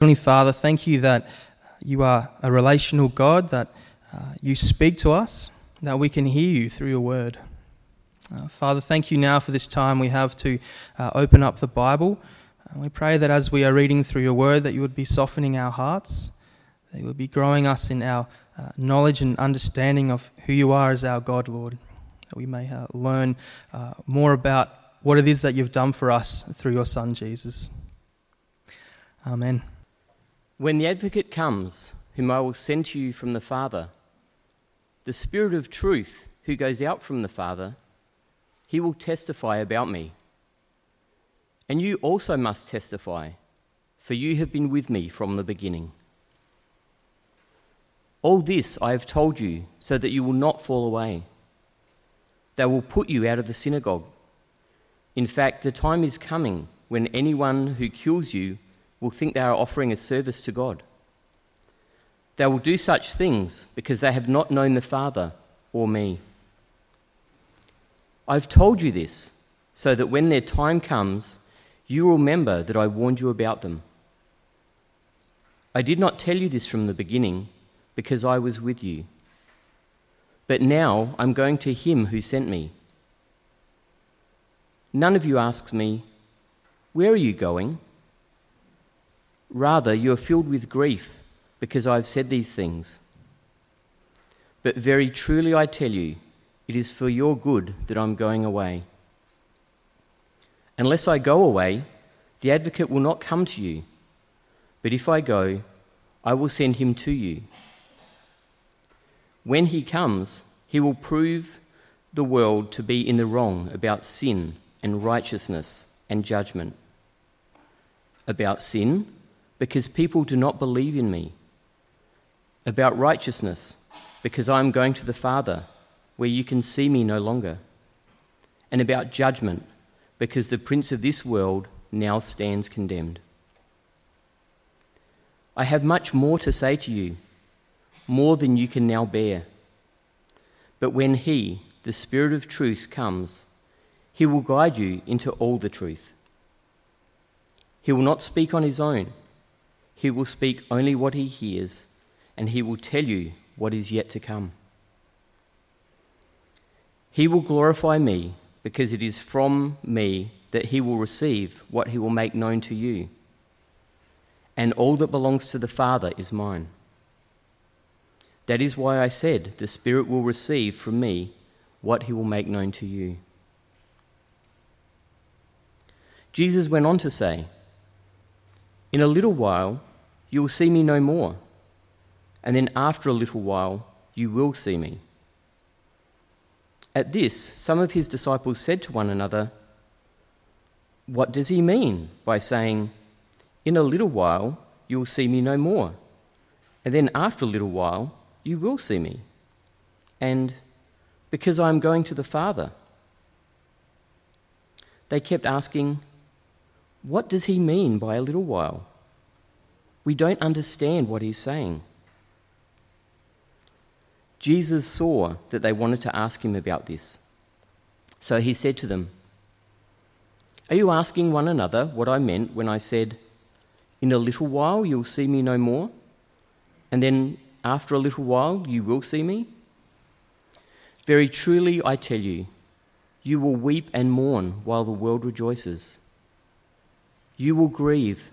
Heavenly Father, thank you that you are a relational God, that uh, you speak to us, that we can hear you through your word. Uh, Father, thank you now for this time we have to uh, open up the Bible. And we pray that as we are reading through your word, that you would be softening our hearts, that you would be growing us in our uh, knowledge and understanding of who you are as our God, Lord, that we may uh, learn uh, more about what it is that you've done for us through your Son, Jesus. Amen. When the advocate comes, whom I will send to you from the Father, the Spirit of truth who goes out from the Father, he will testify about me. And you also must testify, for you have been with me from the beginning. All this I have told you so that you will not fall away. They will put you out of the synagogue. In fact, the time is coming when anyone who kills you will think they are offering a service to God. They will do such things because they have not known the Father or me. I've told you this so that when their time comes, you will remember that I warned you about them. I did not tell you this from the beginning because I was with you. But now I'm going to him who sent me. None of you asks me, Where are you going? Rather, you are filled with grief because I have said these things. But very truly I tell you, it is for your good that I'm going away. Unless I go away, the advocate will not come to you. But if I go, I will send him to you. When he comes, he will prove the world to be in the wrong about sin and righteousness and judgment. About sin, because people do not believe in me. About righteousness, because I am going to the Father, where you can see me no longer. And about judgment, because the prince of this world now stands condemned. I have much more to say to you, more than you can now bear. But when He, the Spirit of truth, comes, He will guide you into all the truth. He will not speak on His own he will speak only what he hears, and he will tell you what is yet to come. He will glorify me, because it is from me that he will receive what he will make known to you. And all that belongs to the Father is mine. That is why I said, The Spirit will receive from me what he will make known to you. Jesus went on to say, In a little while, you will see me no more. And then after a little while, you will see me. At this, some of his disciples said to one another, What does he mean by saying, In a little while, you will see me no more? And then after a little while, you will see me. And because I am going to the Father. They kept asking, What does he mean by a little while? We don't understand what he's saying. Jesus saw that they wanted to ask him about this. So he said to them, Are you asking one another what I meant when I said, In a little while you'll see me no more, and then after a little while you will see me? Very truly I tell you, you will weep and mourn while the world rejoices. You will grieve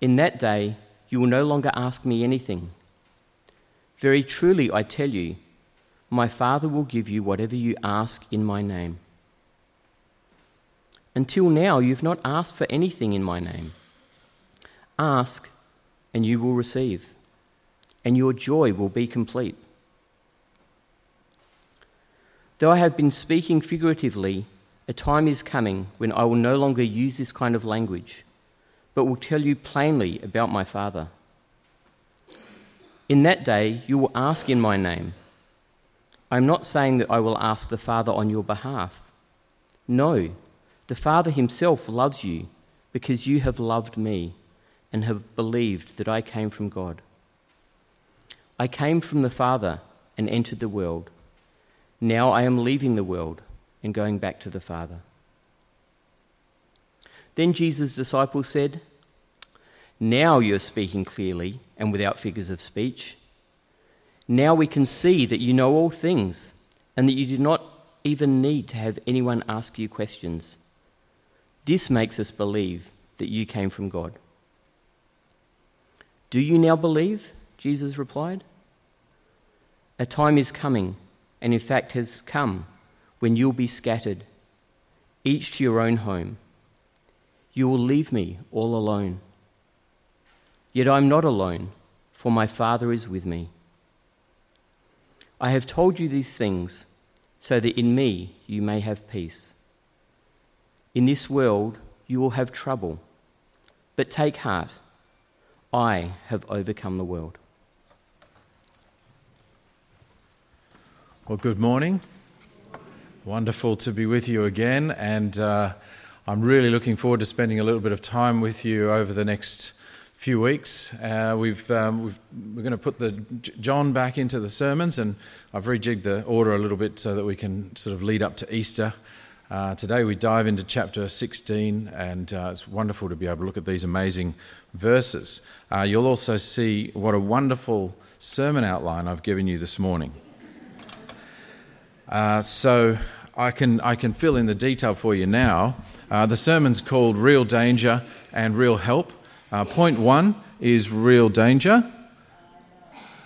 In that day, you will no longer ask me anything. Very truly, I tell you, my Father will give you whatever you ask in my name. Until now, you've not asked for anything in my name. Ask, and you will receive, and your joy will be complete. Though I have been speaking figuratively, a time is coming when I will no longer use this kind of language but will tell you plainly about my Father. In that day, you will ask in my name. I am not saying that I will ask the Father on your behalf. No, the Father himself loves you because you have loved me and have believed that I came from God. I came from the Father and entered the world. Now I am leaving the world and going back to the Father. Then Jesus' disciples said, Now you're speaking clearly and without figures of speech. Now we can see that you know all things and that you do not even need to have anyone ask you questions. This makes us believe that you came from God. Do you now believe? Jesus replied. A time is coming, and in fact has come, when you'll be scattered, each to your own home. You will leave me all alone. Yet I'm not alone, for my Father is with me. I have told you these things so that in me you may have peace. In this world you will have trouble, but take heart. I have overcome the world. Well, good morning. Wonderful to be with you again, and uh, I'm really looking forward to spending a little bit of time with you over the next few weeks. Uh, we've, um, we've, we're going to put the John back into the sermons, and I've rejigged the order a little bit so that we can sort of lead up to Easter. Uh, today we dive into chapter 16, and uh, it's wonderful to be able to look at these amazing verses. Uh, you'll also see what a wonderful sermon outline I've given you this morning. Uh, so I can, I can fill in the detail for you now. Uh, the sermon's called Real Danger and Real Help. Uh, point one is real danger,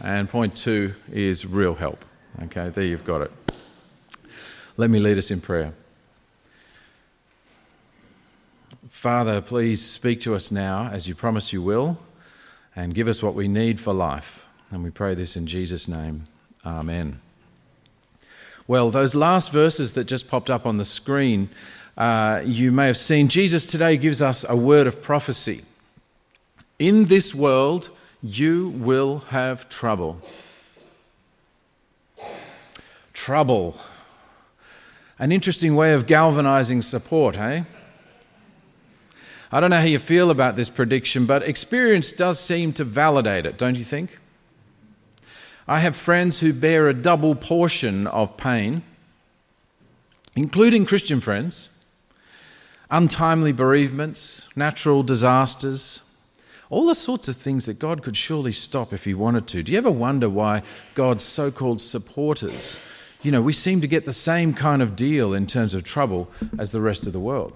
and point two is real help. Okay, there you've got it. Let me lead us in prayer. Father, please speak to us now as you promise you will, and give us what we need for life. And we pray this in Jesus' name. Amen. Well, those last verses that just popped up on the screen, uh, you may have seen Jesus today gives us a word of prophecy. In this world, you will have trouble. Trouble. An interesting way of galvanizing support, eh? I don't know how you feel about this prediction, but experience does seem to validate it, don't you think? I have friends who bear a double portion of pain, including Christian friends, untimely bereavements, natural disasters, all the sorts of things that God could surely stop if He wanted to. Do you ever wonder why God's so called supporters, you know, we seem to get the same kind of deal in terms of trouble as the rest of the world?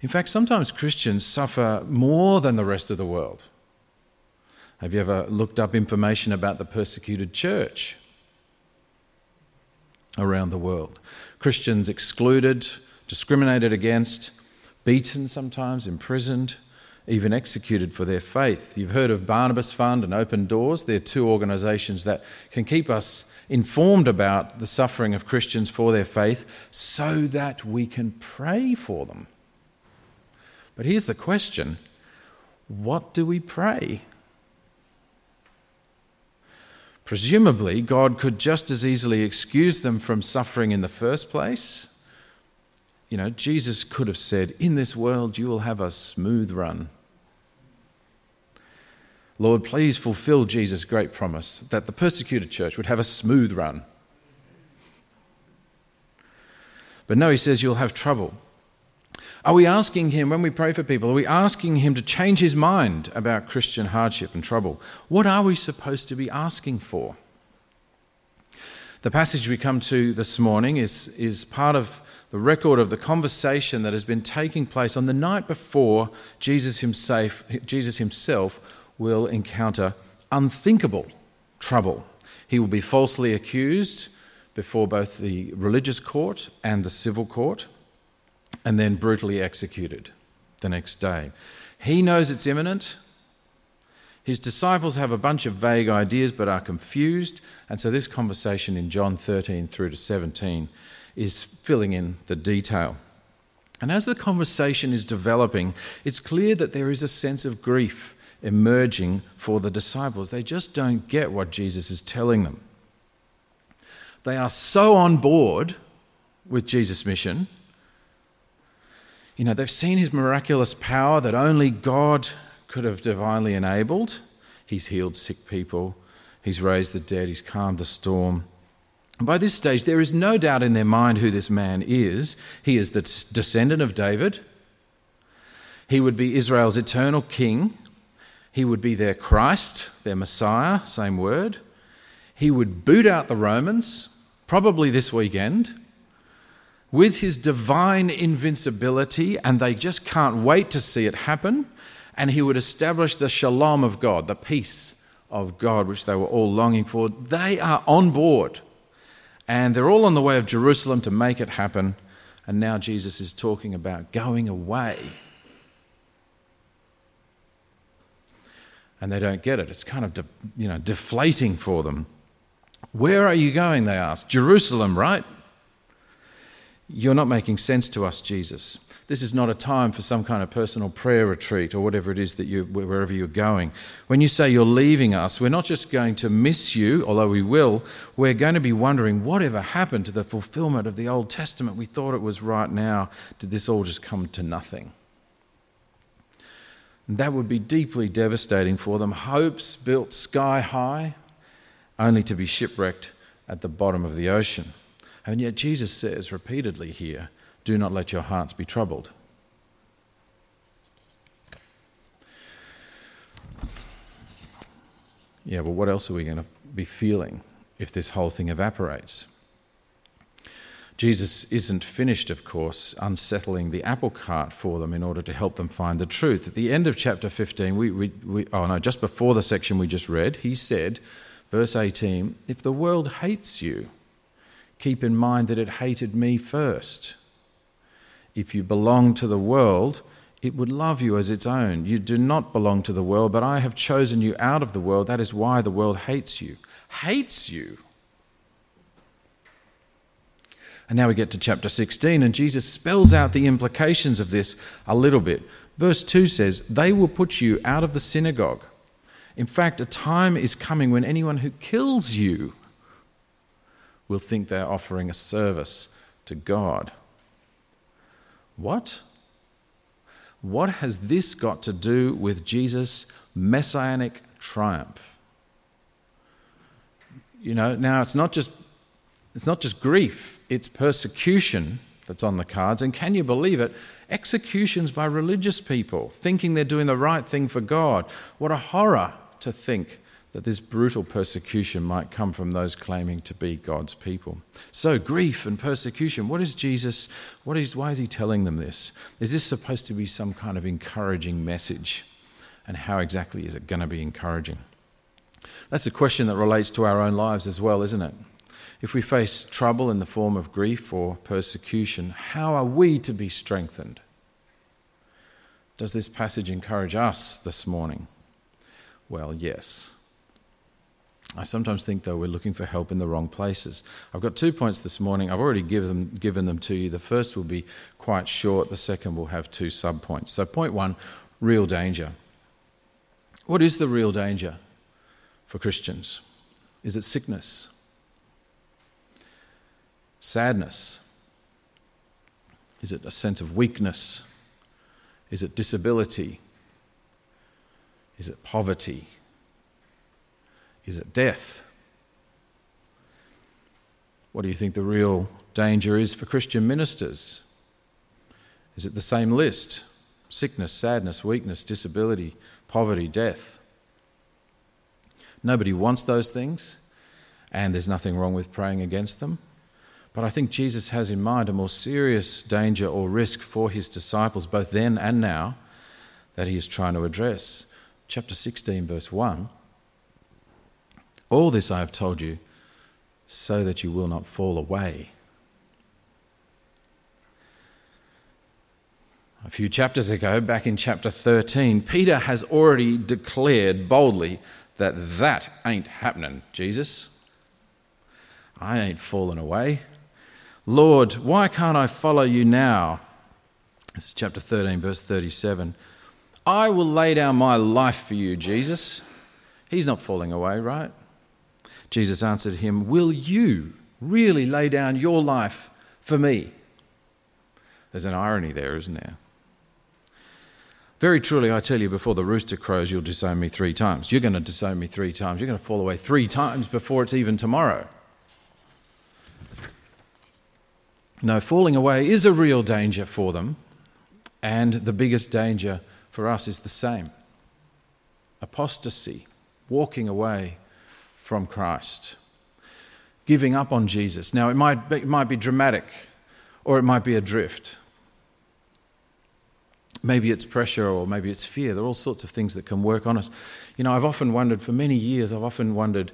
In fact, sometimes Christians suffer more than the rest of the world. Have you ever looked up information about the persecuted church around the world? Christians excluded, discriminated against, beaten sometimes, imprisoned even executed for their faith. You've heard of Barnabas Fund and Open Doors. They're two organisations that can keep us informed about the suffering of Christians for their faith so that we can pray for them. But here's the question what do we pray? Presumably, God could just as easily excuse them from suffering in the first place. You know, Jesus could have said, In this world you will have a smooth run. Lord, please fulfill Jesus' great promise that the persecuted church would have a smooth run. But no, he says you'll have trouble. Are we asking him, when we pray for people, are we asking him to change his mind about Christian hardship and trouble? What are we supposed to be asking for? The passage we come to this morning is, is part of the record of the conversation that has been taking place on the night before Jesus himself, Jesus himself will encounter unthinkable trouble. He will be falsely accused before both the religious court and the civil court, and then brutally executed the next day. He knows it's imminent. His disciples have a bunch of vague ideas but are confused, and so this conversation in John 13 through to 17 is filling in the detail. And as the conversation is developing, it's clear that there is a sense of grief emerging for the disciples. They just don't get what Jesus is telling them. They are so on board with Jesus' mission. You know, they've seen his miraculous power that only God could have divinely enabled. He's healed sick people, he's raised the dead, he's calmed the storm. By this stage, there is no doubt in their mind who this man is. He is the descendant of David. He would be Israel's eternal king. He would be their Christ, their Messiah, same word. He would boot out the Romans, probably this weekend, with his divine invincibility, and they just can't wait to see it happen. And he would establish the shalom of God, the peace of God, which they were all longing for. They are on board. And they're all on the way of Jerusalem to make it happen. And now Jesus is talking about going away. And they don't get it. It's kind of, de- you know, deflating for them. Where are you going? They ask. Jerusalem, right? You're not making sense to us, Jesus. This is not a time for some kind of personal prayer retreat or whatever it is that you, wherever you're going. When you say you're leaving us, we're not just going to miss you, although we will, we're going to be wondering whatever happened to the fulfillment of the Old Testament. We thought it was right now. Did this all just come to nothing? That would be deeply devastating for them. Hopes built sky high, only to be shipwrecked at the bottom of the ocean. And yet, Jesus says repeatedly here, do not let your hearts be troubled. Yeah, but what else are we going to be feeling if this whole thing evaporates? Jesus isn't finished, of course, unsettling the apple cart for them in order to help them find the truth. At the end of chapter 15, we, we, we, oh no, just before the section we just read, he said, verse 18, If the world hates you, keep in mind that it hated me first if you belong to the world, it would love you as its own. You do not belong to the world, but I have chosen you out of the world. That is why the world hates you. Hates you. And now we get to chapter 16, and Jesus spells out the implications of this a little bit. Verse 2 says, They will put you out of the synagogue. In fact, a time is coming when anyone who kills you will think they're offering a service to God. What? What has this got to do with Jesus' messianic triumph? You know, now it's not just it's not just grief, it's persecution that's on the cards. And can you believe it? Executions by religious people, thinking they're doing the right thing for God. What a horror to think that this brutal persecution might come from those claiming to be God's people. So, grief and persecution, what is Jesus, what is, why is he telling them this? Is this supposed to be some kind of encouraging message? And how exactly is it going to be encouraging? That's a question that relates to our own lives as well, isn't it? If we face trouble in the form of grief or persecution, how are we to be strengthened? Does this passage encourage us this morning? Well, yes. I sometimes think, though, we're looking for help in the wrong places. I've got two points this morning. I've already given them, given them to you. The first will be quite short, the second will have two subpoints. So, point one real danger. What is the real danger for Christians? Is it sickness? Sadness? Is it a sense of weakness? Is it disability? Is it poverty? Is it death? What do you think the real danger is for Christian ministers? Is it the same list? Sickness, sadness, weakness, disability, poverty, death. Nobody wants those things, and there's nothing wrong with praying against them. But I think Jesus has in mind a more serious danger or risk for his disciples, both then and now, that he is trying to address. Chapter 16, verse 1 all this I have told you so that you will not fall away. A few chapters ago, back in chapter 13, Peter has already declared boldly that that ain't happening, Jesus. I ain't fallen away. Lord, why can't I follow you now? This is chapter 13, verse 37. I will lay down my life for you, Jesus. He's not falling away, right? Jesus answered him, Will you really lay down your life for me? There's an irony there, isn't there? Very truly, I tell you, before the rooster crows, you'll disown me three times. You're going to disown me three times. You're going to fall away three times before it's even tomorrow. No, falling away is a real danger for them, and the biggest danger for us is the same apostasy, walking away from Christ, giving up on Jesus. Now, it might be, it might be dramatic or it might be adrift. Maybe it's pressure or maybe it's fear. There are all sorts of things that can work on us. You know, I've often wondered, for many years, I've often wondered,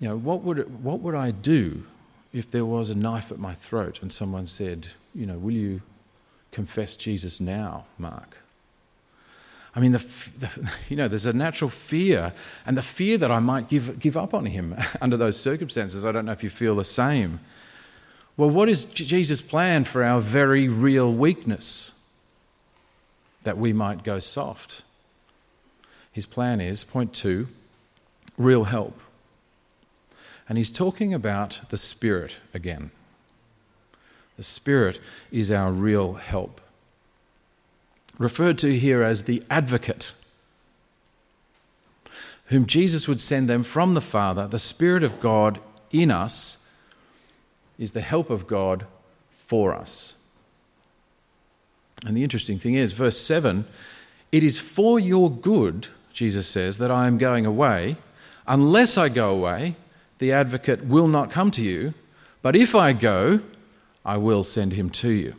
you know, what would, what would I do if there was a knife at my throat and someone said, you know, will you confess Jesus now, Mark? I mean, the, the, you know, there's a natural fear, and the fear that I might give, give up on him under those circumstances. I don't know if you feel the same. Well, what is Jesus' plan for our very real weakness? that we might go soft. His plan is, point two, real help. And he's talking about the Spirit again. The Spirit is our real help. Referred to here as the advocate, whom Jesus would send them from the Father, the Spirit of God in us is the help of God for us. And the interesting thing is, verse 7 it is for your good, Jesus says, that I am going away. Unless I go away, the advocate will not come to you. But if I go, I will send him to you.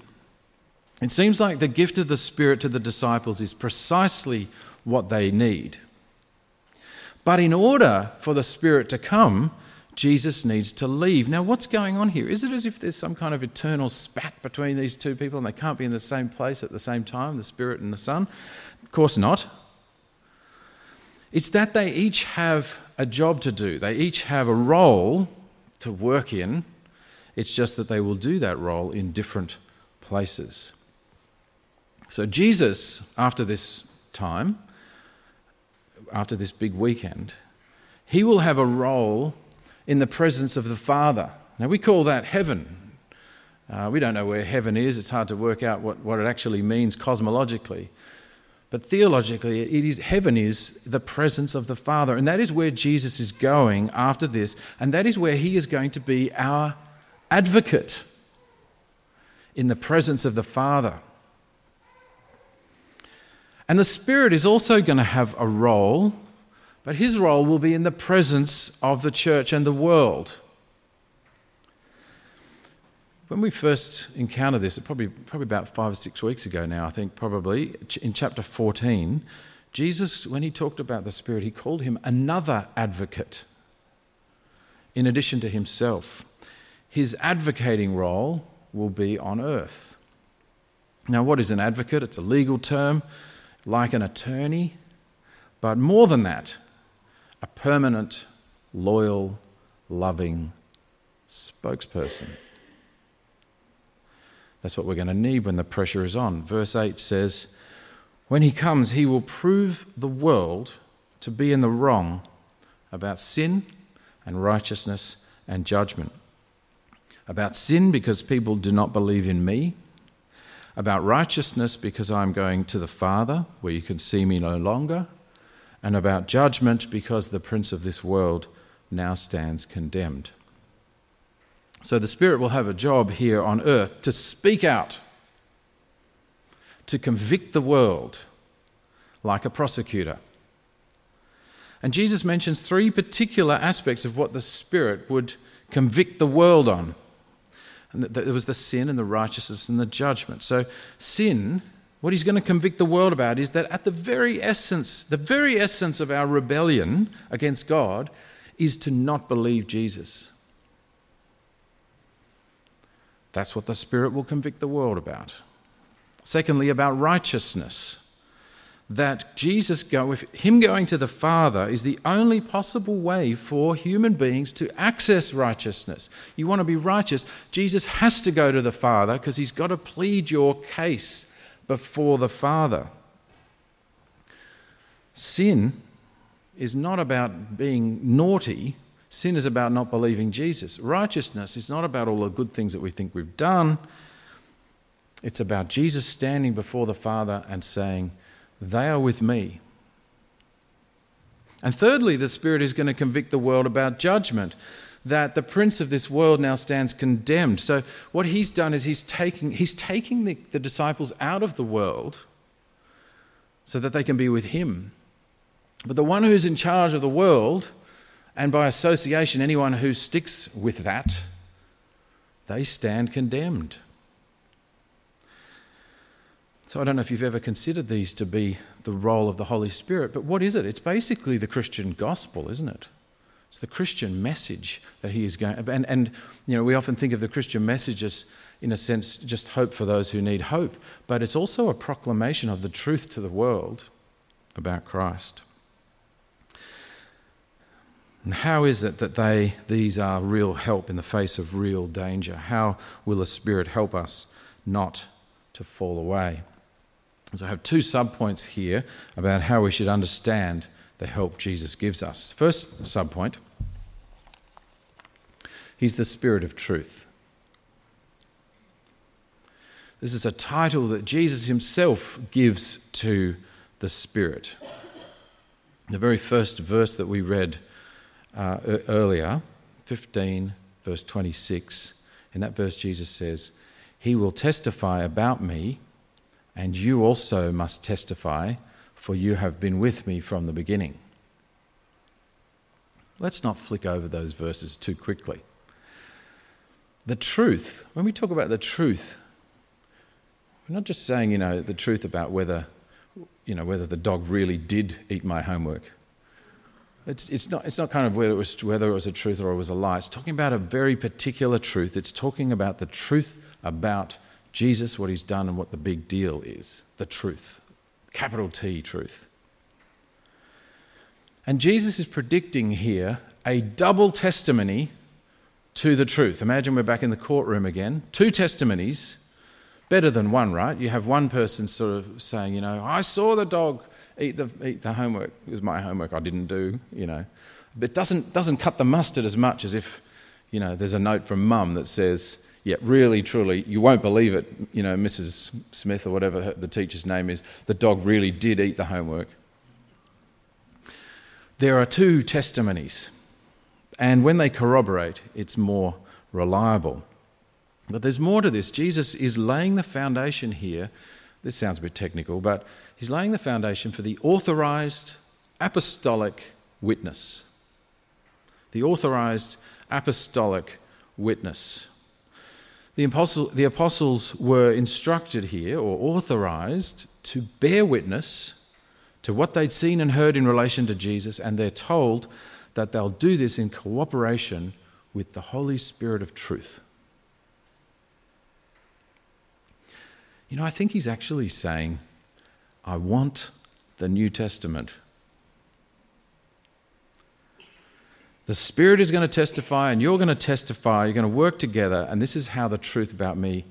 It seems like the gift of the Spirit to the disciples is precisely what they need. But in order for the Spirit to come, Jesus needs to leave. Now, what's going on here? Is it as if there's some kind of eternal spat between these two people and they can't be in the same place at the same time, the Spirit and the Son? Of course not. It's that they each have a job to do, they each have a role to work in. It's just that they will do that role in different places. So, Jesus, after this time, after this big weekend, he will have a role in the presence of the Father. Now, we call that heaven. Uh, we don't know where heaven is, it's hard to work out what, what it actually means cosmologically. But theologically, it is, heaven is the presence of the Father. And that is where Jesus is going after this. And that is where he is going to be our advocate in the presence of the Father. And the Spirit is also going to have a role but his role will be in the presence of the church and the world. When we first encountered this, probably, probably about five or six weeks ago now, I think, probably, in chapter 14, Jesus, when he talked about the Spirit, he called him another advocate in addition to himself. His advocating role will be on earth. Now, what is an advocate? It's a legal term, like an attorney, but more than that, a permanent, loyal, loving spokesperson. That's what we're going to need when the pressure is on. Verse 8 says, When he comes, he will prove the world to be in the wrong about sin and righteousness and judgment. About sin, because people do not believe in me. About righteousness, because I'm going to the Father, where you can see me no longer and about judgment because the prince of this world now stands condemned. So the Spirit will have a job here on earth to speak out, to convict the world like a prosecutor. And Jesus mentions three particular aspects of what the Spirit would convict the world on. And there was the sin and the righteousness and the judgment. So, sin what he's going to convict the world about is that at the very essence, the very essence of our rebellion against God is to not believe Jesus. That's what the Spirit will convict the world about. Secondly, about righteousness. That Jesus go, with him going to the Father is the only possible way for human beings to access righteousness. You want to be righteous, Jesus has to go to the Father because he's got to plead your case before the Father. sin is not about being naughty. Sin is about not believing Jesus. Righteousness is not about all the good things that we think we've done. It's about Jesus standing before the Father and saying, They are with me. And thirdly, the Spirit is going to convict the world about judgment, that the prince of this world now stands condemned. So, what he's done is he's taking, he's taking the, the disciples out of the world so that they can be with him. But the one who's in charge of the world, and by association, anyone who sticks with that, they stand condemned. So I don't know if you've ever considered these to be the role of the Holy Spirit, but what is it? It's basically the Christian gospel, isn't it? It's the Christian message that he is going and and you know we often think of the Christian message as in a sense just hope for those who need hope, but it's also a proclamation of the truth to the world about Christ. And how is it that they these are real help in the face of real danger? How will the Spirit help us not to fall away? So I have two subpoints here about how we should understand the help Jesus gives us. First subpoint He's the Spirit of truth. This is a title that Jesus himself gives to the Spirit. The very first verse that we read uh, earlier, 15, verse 26, in that verse, Jesus says, He will testify about me and you also must testify, for you have been with me from the beginning. Let's not flick over those verses too quickly. The truth, when we talk about the truth, we're not just saying, you know, the truth about whether, you know, whether the dog really did eat my homework. It's, it's, not, it's not kind of whether it, was, whether it was a truth or it was a lie. It's talking about a very particular truth. It's talking about the truth about Jesus, what he's done, and what the big deal is the truth. Capital T, truth. And Jesus is predicting here a double testimony to the truth. Imagine we're back in the courtroom again. Two testimonies, better than one, right? You have one person sort of saying, you know, I saw the dog eat the, eat the homework. It was my homework I didn't do, you know. But it doesn't, doesn't cut the mustard as much as if, you know, there's a note from mum that says, yeah, really, truly, you won't believe it. You know, Mrs. Smith or whatever the teacher's name is, the dog really did eat the homework. There are two testimonies, and when they corroborate, it's more reliable. But there's more to this. Jesus is laying the foundation here. This sounds a bit technical, but he's laying the foundation for the authorized apostolic witness. The authorized apostolic witness. The, the apostles were instructed here or authorized to bear witness to what they'd seen and heard in relation to Jesus, and they're told that they'll do this in cooperation with the Holy Spirit of truth. You know, I think he's actually saying, I want the New Testament The Spirit is going to testify, and you're going to testify. You're going to work together, and this is how the truth about me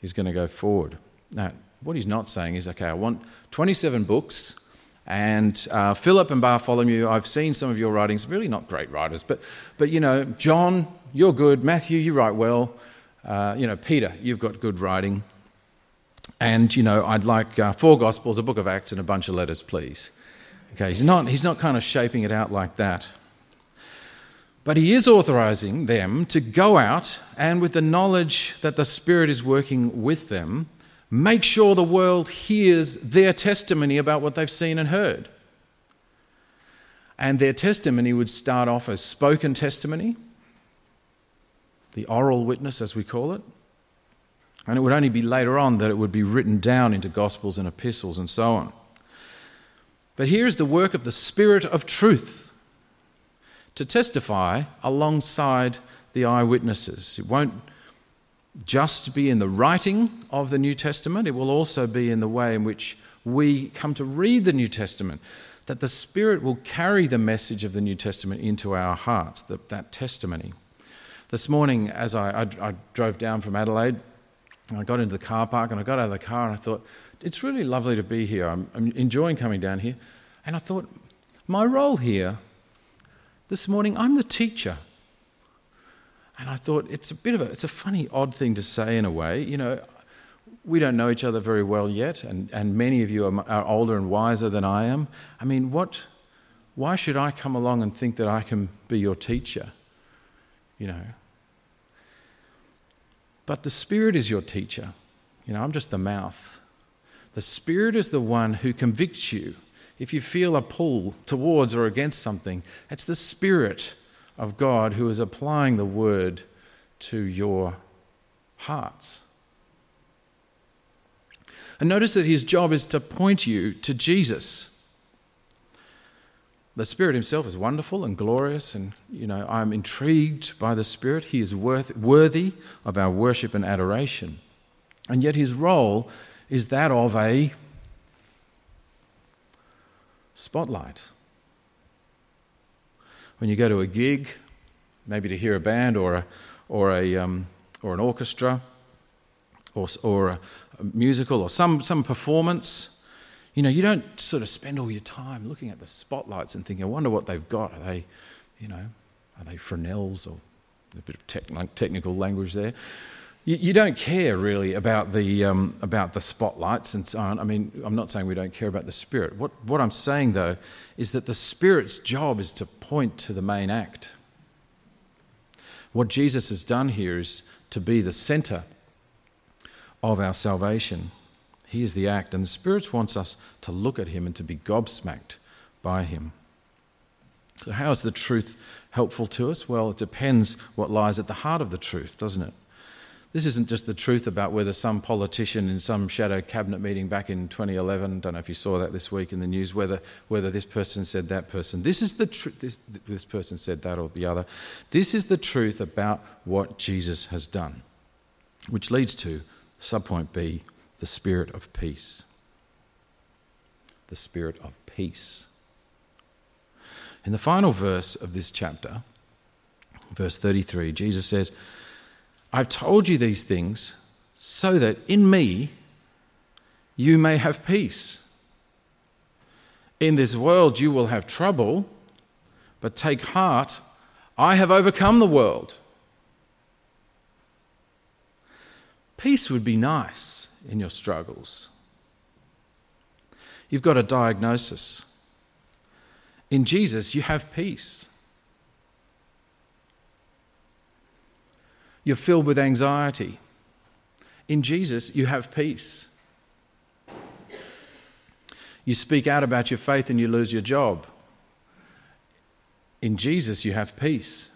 is going to go forward. Now, what he's not saying is, okay, I want 27 books, and uh, Philip and Bartholomew, I've seen some of your writings, really not great writers, but, but you know, John, you're good. Matthew, you write well. Uh, you know, Peter, you've got good writing. And, you know, I'd like uh, four Gospels, a book of Acts, and a bunch of letters, please. Okay, he's not, he's not kind of shaping it out like that. But he is authorizing them to go out and, with the knowledge that the Spirit is working with them, make sure the world hears their testimony about what they've seen and heard. And their testimony would start off as spoken testimony, the oral witness, as we call it. And it would only be later on that it would be written down into Gospels and epistles and so on. But here is the work of the Spirit of truth to testify alongside the eyewitnesses. It won't just be in the writing of the New Testament, it will also be in the way in which we come to read the New Testament. That the Spirit will carry the message of the New Testament into our hearts, that, that testimony. This morning, as I, I, I drove down from Adelaide, I got into the car park and I got out of the car and I thought, it's really lovely to be here. I'm, I'm enjoying coming down here. And I thought, my role here this morning, I'm the teacher. And I thought it's a bit of a it's a funny, odd thing to say in a way. You know, we don't know each other very well yet, and, and many of you are, are older and wiser than I am. I mean, what? Why should I come along and think that I can be your teacher? You know. But the Spirit is your teacher. You know, I'm just the mouth. The Spirit is the one who convicts you. If you feel a pull towards or against something, it's the Spirit of God who is applying the word to your hearts. And notice that his job is to point you to Jesus. The Spirit Himself is wonderful and glorious, and you know I'm intrigued by the Spirit. He is worth, worthy of our worship and adoration, and yet His role is that of a spotlight. When you go to a gig, maybe to hear a band or a, or a um, or an orchestra, or or a, musical or some some performance you know, you don't sort of spend all your time looking at the spotlights and thinking, I wonder what they've got. Are they, you know, are they Fresnels or a bit of tech- technical language there? You, you, don't care really about the, um, about the spotlights and so on. I mean, I'm not saying we don't care about the Spirit. What, what I'm saying, though, is that the Spirit's job is to point to the main act. What Jesus has done here is to be the center of our salvation. He is the act, and the Spirit wants us to look at Him and to be gobsmacked by Him. So, how is the truth helpful to us? Well, it depends what lies at the heart of the truth, doesn't it? This isn't just the truth about whether some politician in some shadow cabinet meeting back in 2011, don't know if you saw that this week in the news, whether, whether this person said that person. This is the truth, this, this person said that or the other. This is the truth about what Jesus has done, which leads to subpoint B the spirit of peace. The spirit of peace. In the final verse of this chapter, verse 33, Jesus says, I've told you these things so that in me you may have peace. In this world you will have trouble, but take heart, I have overcome the world. Peace would be nice in your struggles. You've got a diagnosis. In Jesus, you have peace. You're filled with anxiety. In Jesus, you have peace. You speak out about your faith and you lose your job. In Jesus, you have peace.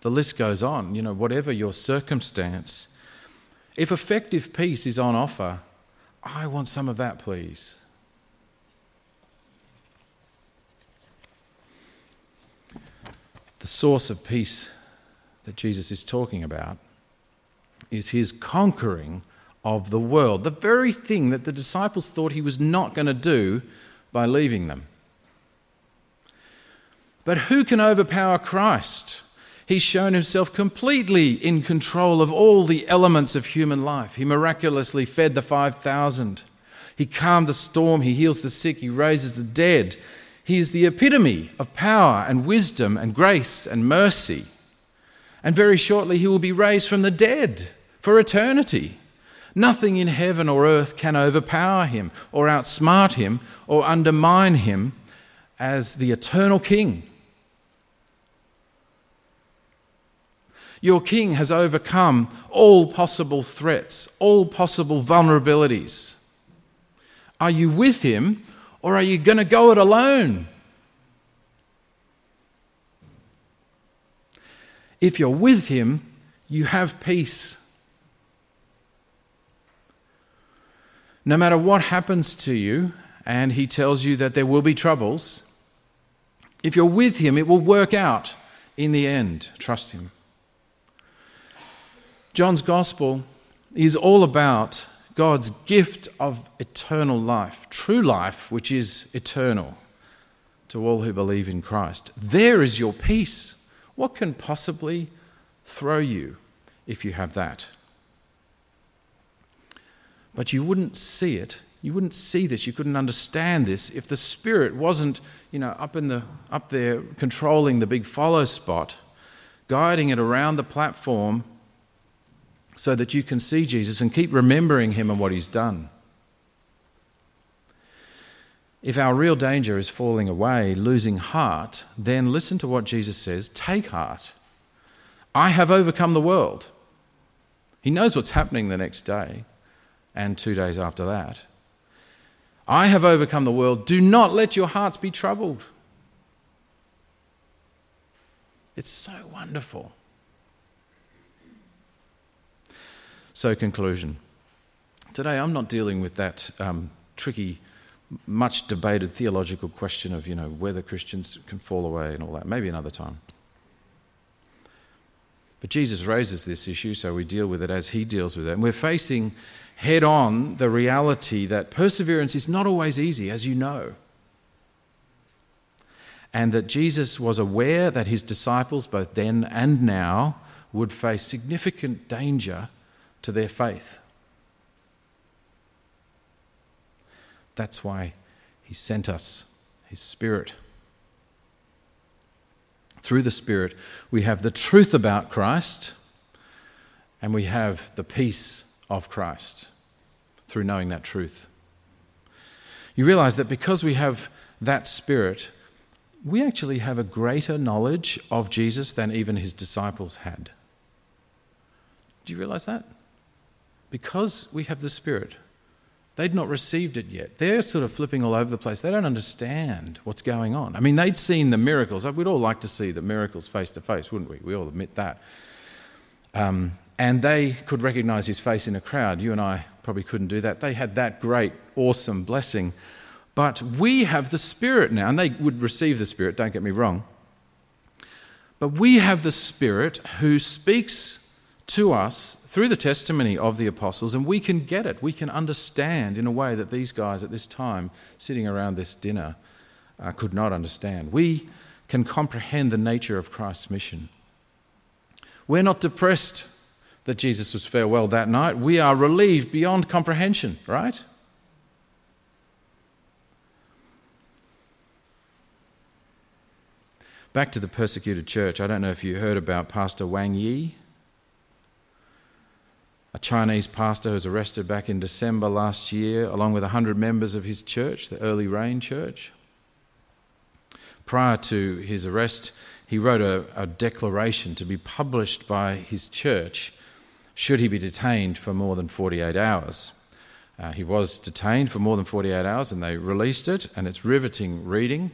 The list goes on. You know, whatever your circumstance, if effective peace is on offer, I want some of that, please. The source of peace that Jesus is talking about is his conquering of the world, the very thing that the disciples thought he was not going to do by leaving them. But who can overpower Christ? He's shown himself completely in control of all the elements of human life. He miraculously fed the 5,000. He calmed the storm. He heals the sick. He raises the dead. He is the epitome of power and wisdom and grace and mercy. And very shortly, he will be raised from the dead for eternity. Nothing in heaven or earth can overpower him or outsmart him or undermine him as the eternal king. Your king has overcome all possible threats, all possible vulnerabilities. Are you with him or are you going to go it alone? If you're with him, you have peace. No matter what happens to you, and he tells you that there will be troubles, if you're with him, it will work out in the end. Trust him. John's gospel is all about God's gift of eternal life, true life, which is eternal to all who believe in Christ. There is your peace. What can possibly throw you if you have that? But you wouldn't see it You wouldn't see this, you couldn't understand this if the Spirit wasn't, you know, up in the up there controlling the big follow spot, guiding it around the platform so that you can see Jesus and keep remembering him and what he's done. If our real danger is falling away, losing heart, then listen to what Jesus says take heart. I have overcome the world. He knows what's happening the next day and two days after that. I have overcome the world. Do not let your hearts be troubled. It's so wonderful. So, conclusion. Today, I'm not dealing with that um, tricky, much debated theological question of, you know, whether Christians can fall away and all that. Maybe another time. But Jesus raises this issue, so we deal with it as he deals with it. And we're facing head on the reality that perseverance is not always easy, as you know. And that Jesus was aware that his disciples, both then and now, would face significant danger to their faith. That's why he sent us his Spirit through the Spirit, we have the truth about Christ and we have the peace of Christ through knowing that truth. You realize that because we have that Spirit, we actually have a greater knowledge of Jesus than even his disciples had. Do you realize that? Because we have the Spirit, They'd not received it yet. They're sort of flipping all over the place. They don't understand what's going on. I mean, they'd seen the miracles. We'd all like to see the miracles face to face, wouldn't we? We all admit that. Um, and they could recognize his face in a crowd. You and I probably couldn't do that. They had that great, awesome blessing. But we have the Spirit now, and they would receive the Spirit, don't get me wrong. But we have the Spirit who speaks to us through the testimony of the apostles, and we can get it. We can understand in a way that these guys at this time, sitting around this dinner, uh, could not understand. We can comprehend the nature of Christ's mission. We're not depressed that Jesus was farewell that night. We are relieved beyond comprehension, right? Back to the persecuted church. I don't know if you heard about Pastor Wang Yi a Chinese pastor who was arrested back in December last year, along with 100 members of his church, the Early Rain Church. Prior to his arrest, he wrote a, a declaration to be published by his church should he be detained for more than 48 hours. Uh, he was detained for more than 48 hours and they released it, and it's riveting reading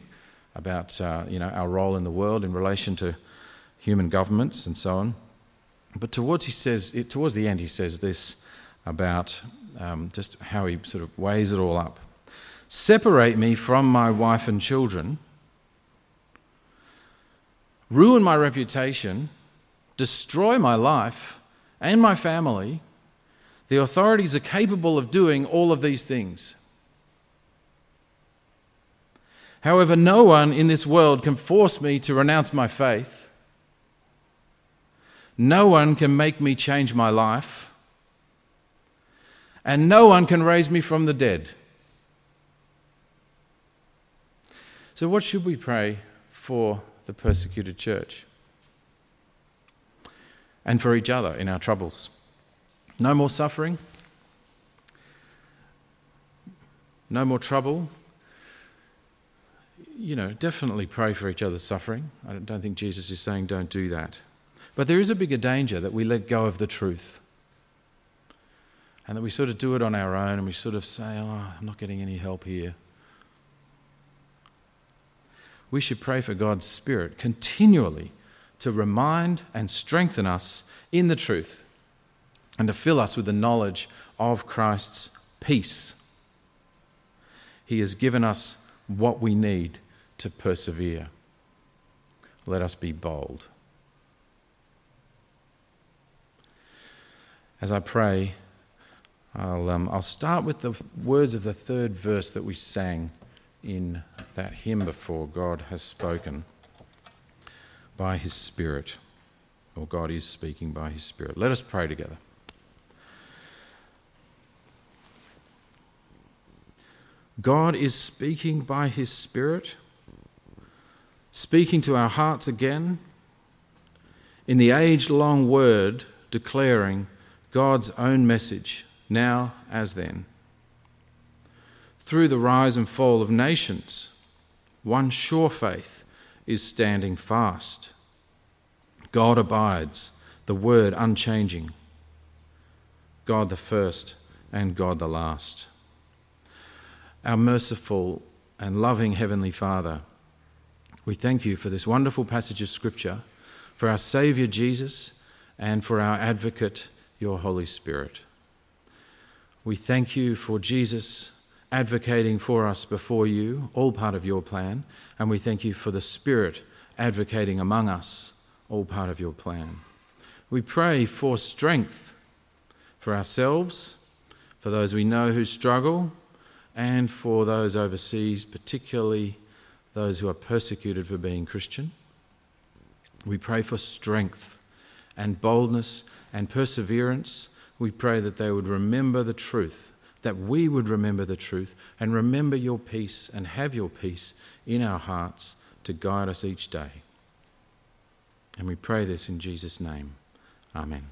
about uh, you know, our role in the world in relation to human governments and so on. But towards, he says, it, towards the end, he says this about um, just how he sort of weighs it all up. Separate me from my wife and children, ruin my reputation, destroy my life and my family. The authorities are capable of doing all of these things. However, no one in this world can force me to renounce my faith. No one can make me change my life, and no one can raise me from the dead. So, what should we pray for the persecuted church? And for each other in our troubles? No more suffering? No more trouble? You know, definitely pray for each other's suffering. I don't think Jesus is saying don't do that. But there is a bigger danger that we let go of the truth. And that we sort of do it on our own and we sort of say, oh, I'm not getting any help here. We should pray for God's Spirit continually to remind and strengthen us in the truth and to fill us with the knowledge of Christ's peace. He has given us what we need to persevere. Let us be bold. As I pray, I'll, um, I'll start with the words of the third verse that we sang in that hymn before God has spoken by his Spirit, or God is speaking by his Spirit. Let us pray together. God is speaking by His Spirit, speaking to our hearts again, in the age long word declaring God's own message, now as then. Through the rise and fall of nations, one sure faith is standing fast. God abides, the word unchanging. God the first and God the last. Our merciful and loving Heavenly Father, we thank you for this wonderful passage of Scripture, for our Saviour Jesus, and for our advocate, your Holy Spirit. We thank you for Jesus advocating for us before you, all part of your plan, and we thank you for the Spirit advocating among us, all part of your plan. We pray for strength for ourselves, for those we know who struggle, and for those overseas, particularly those who are persecuted for being Christian. We pray for strength and boldness and perseverance. We pray that they would remember the truth that we would remember the truth and remember your peace and have your peace in our hearts to guide us each day. And we pray this in Jesus' name. Amen.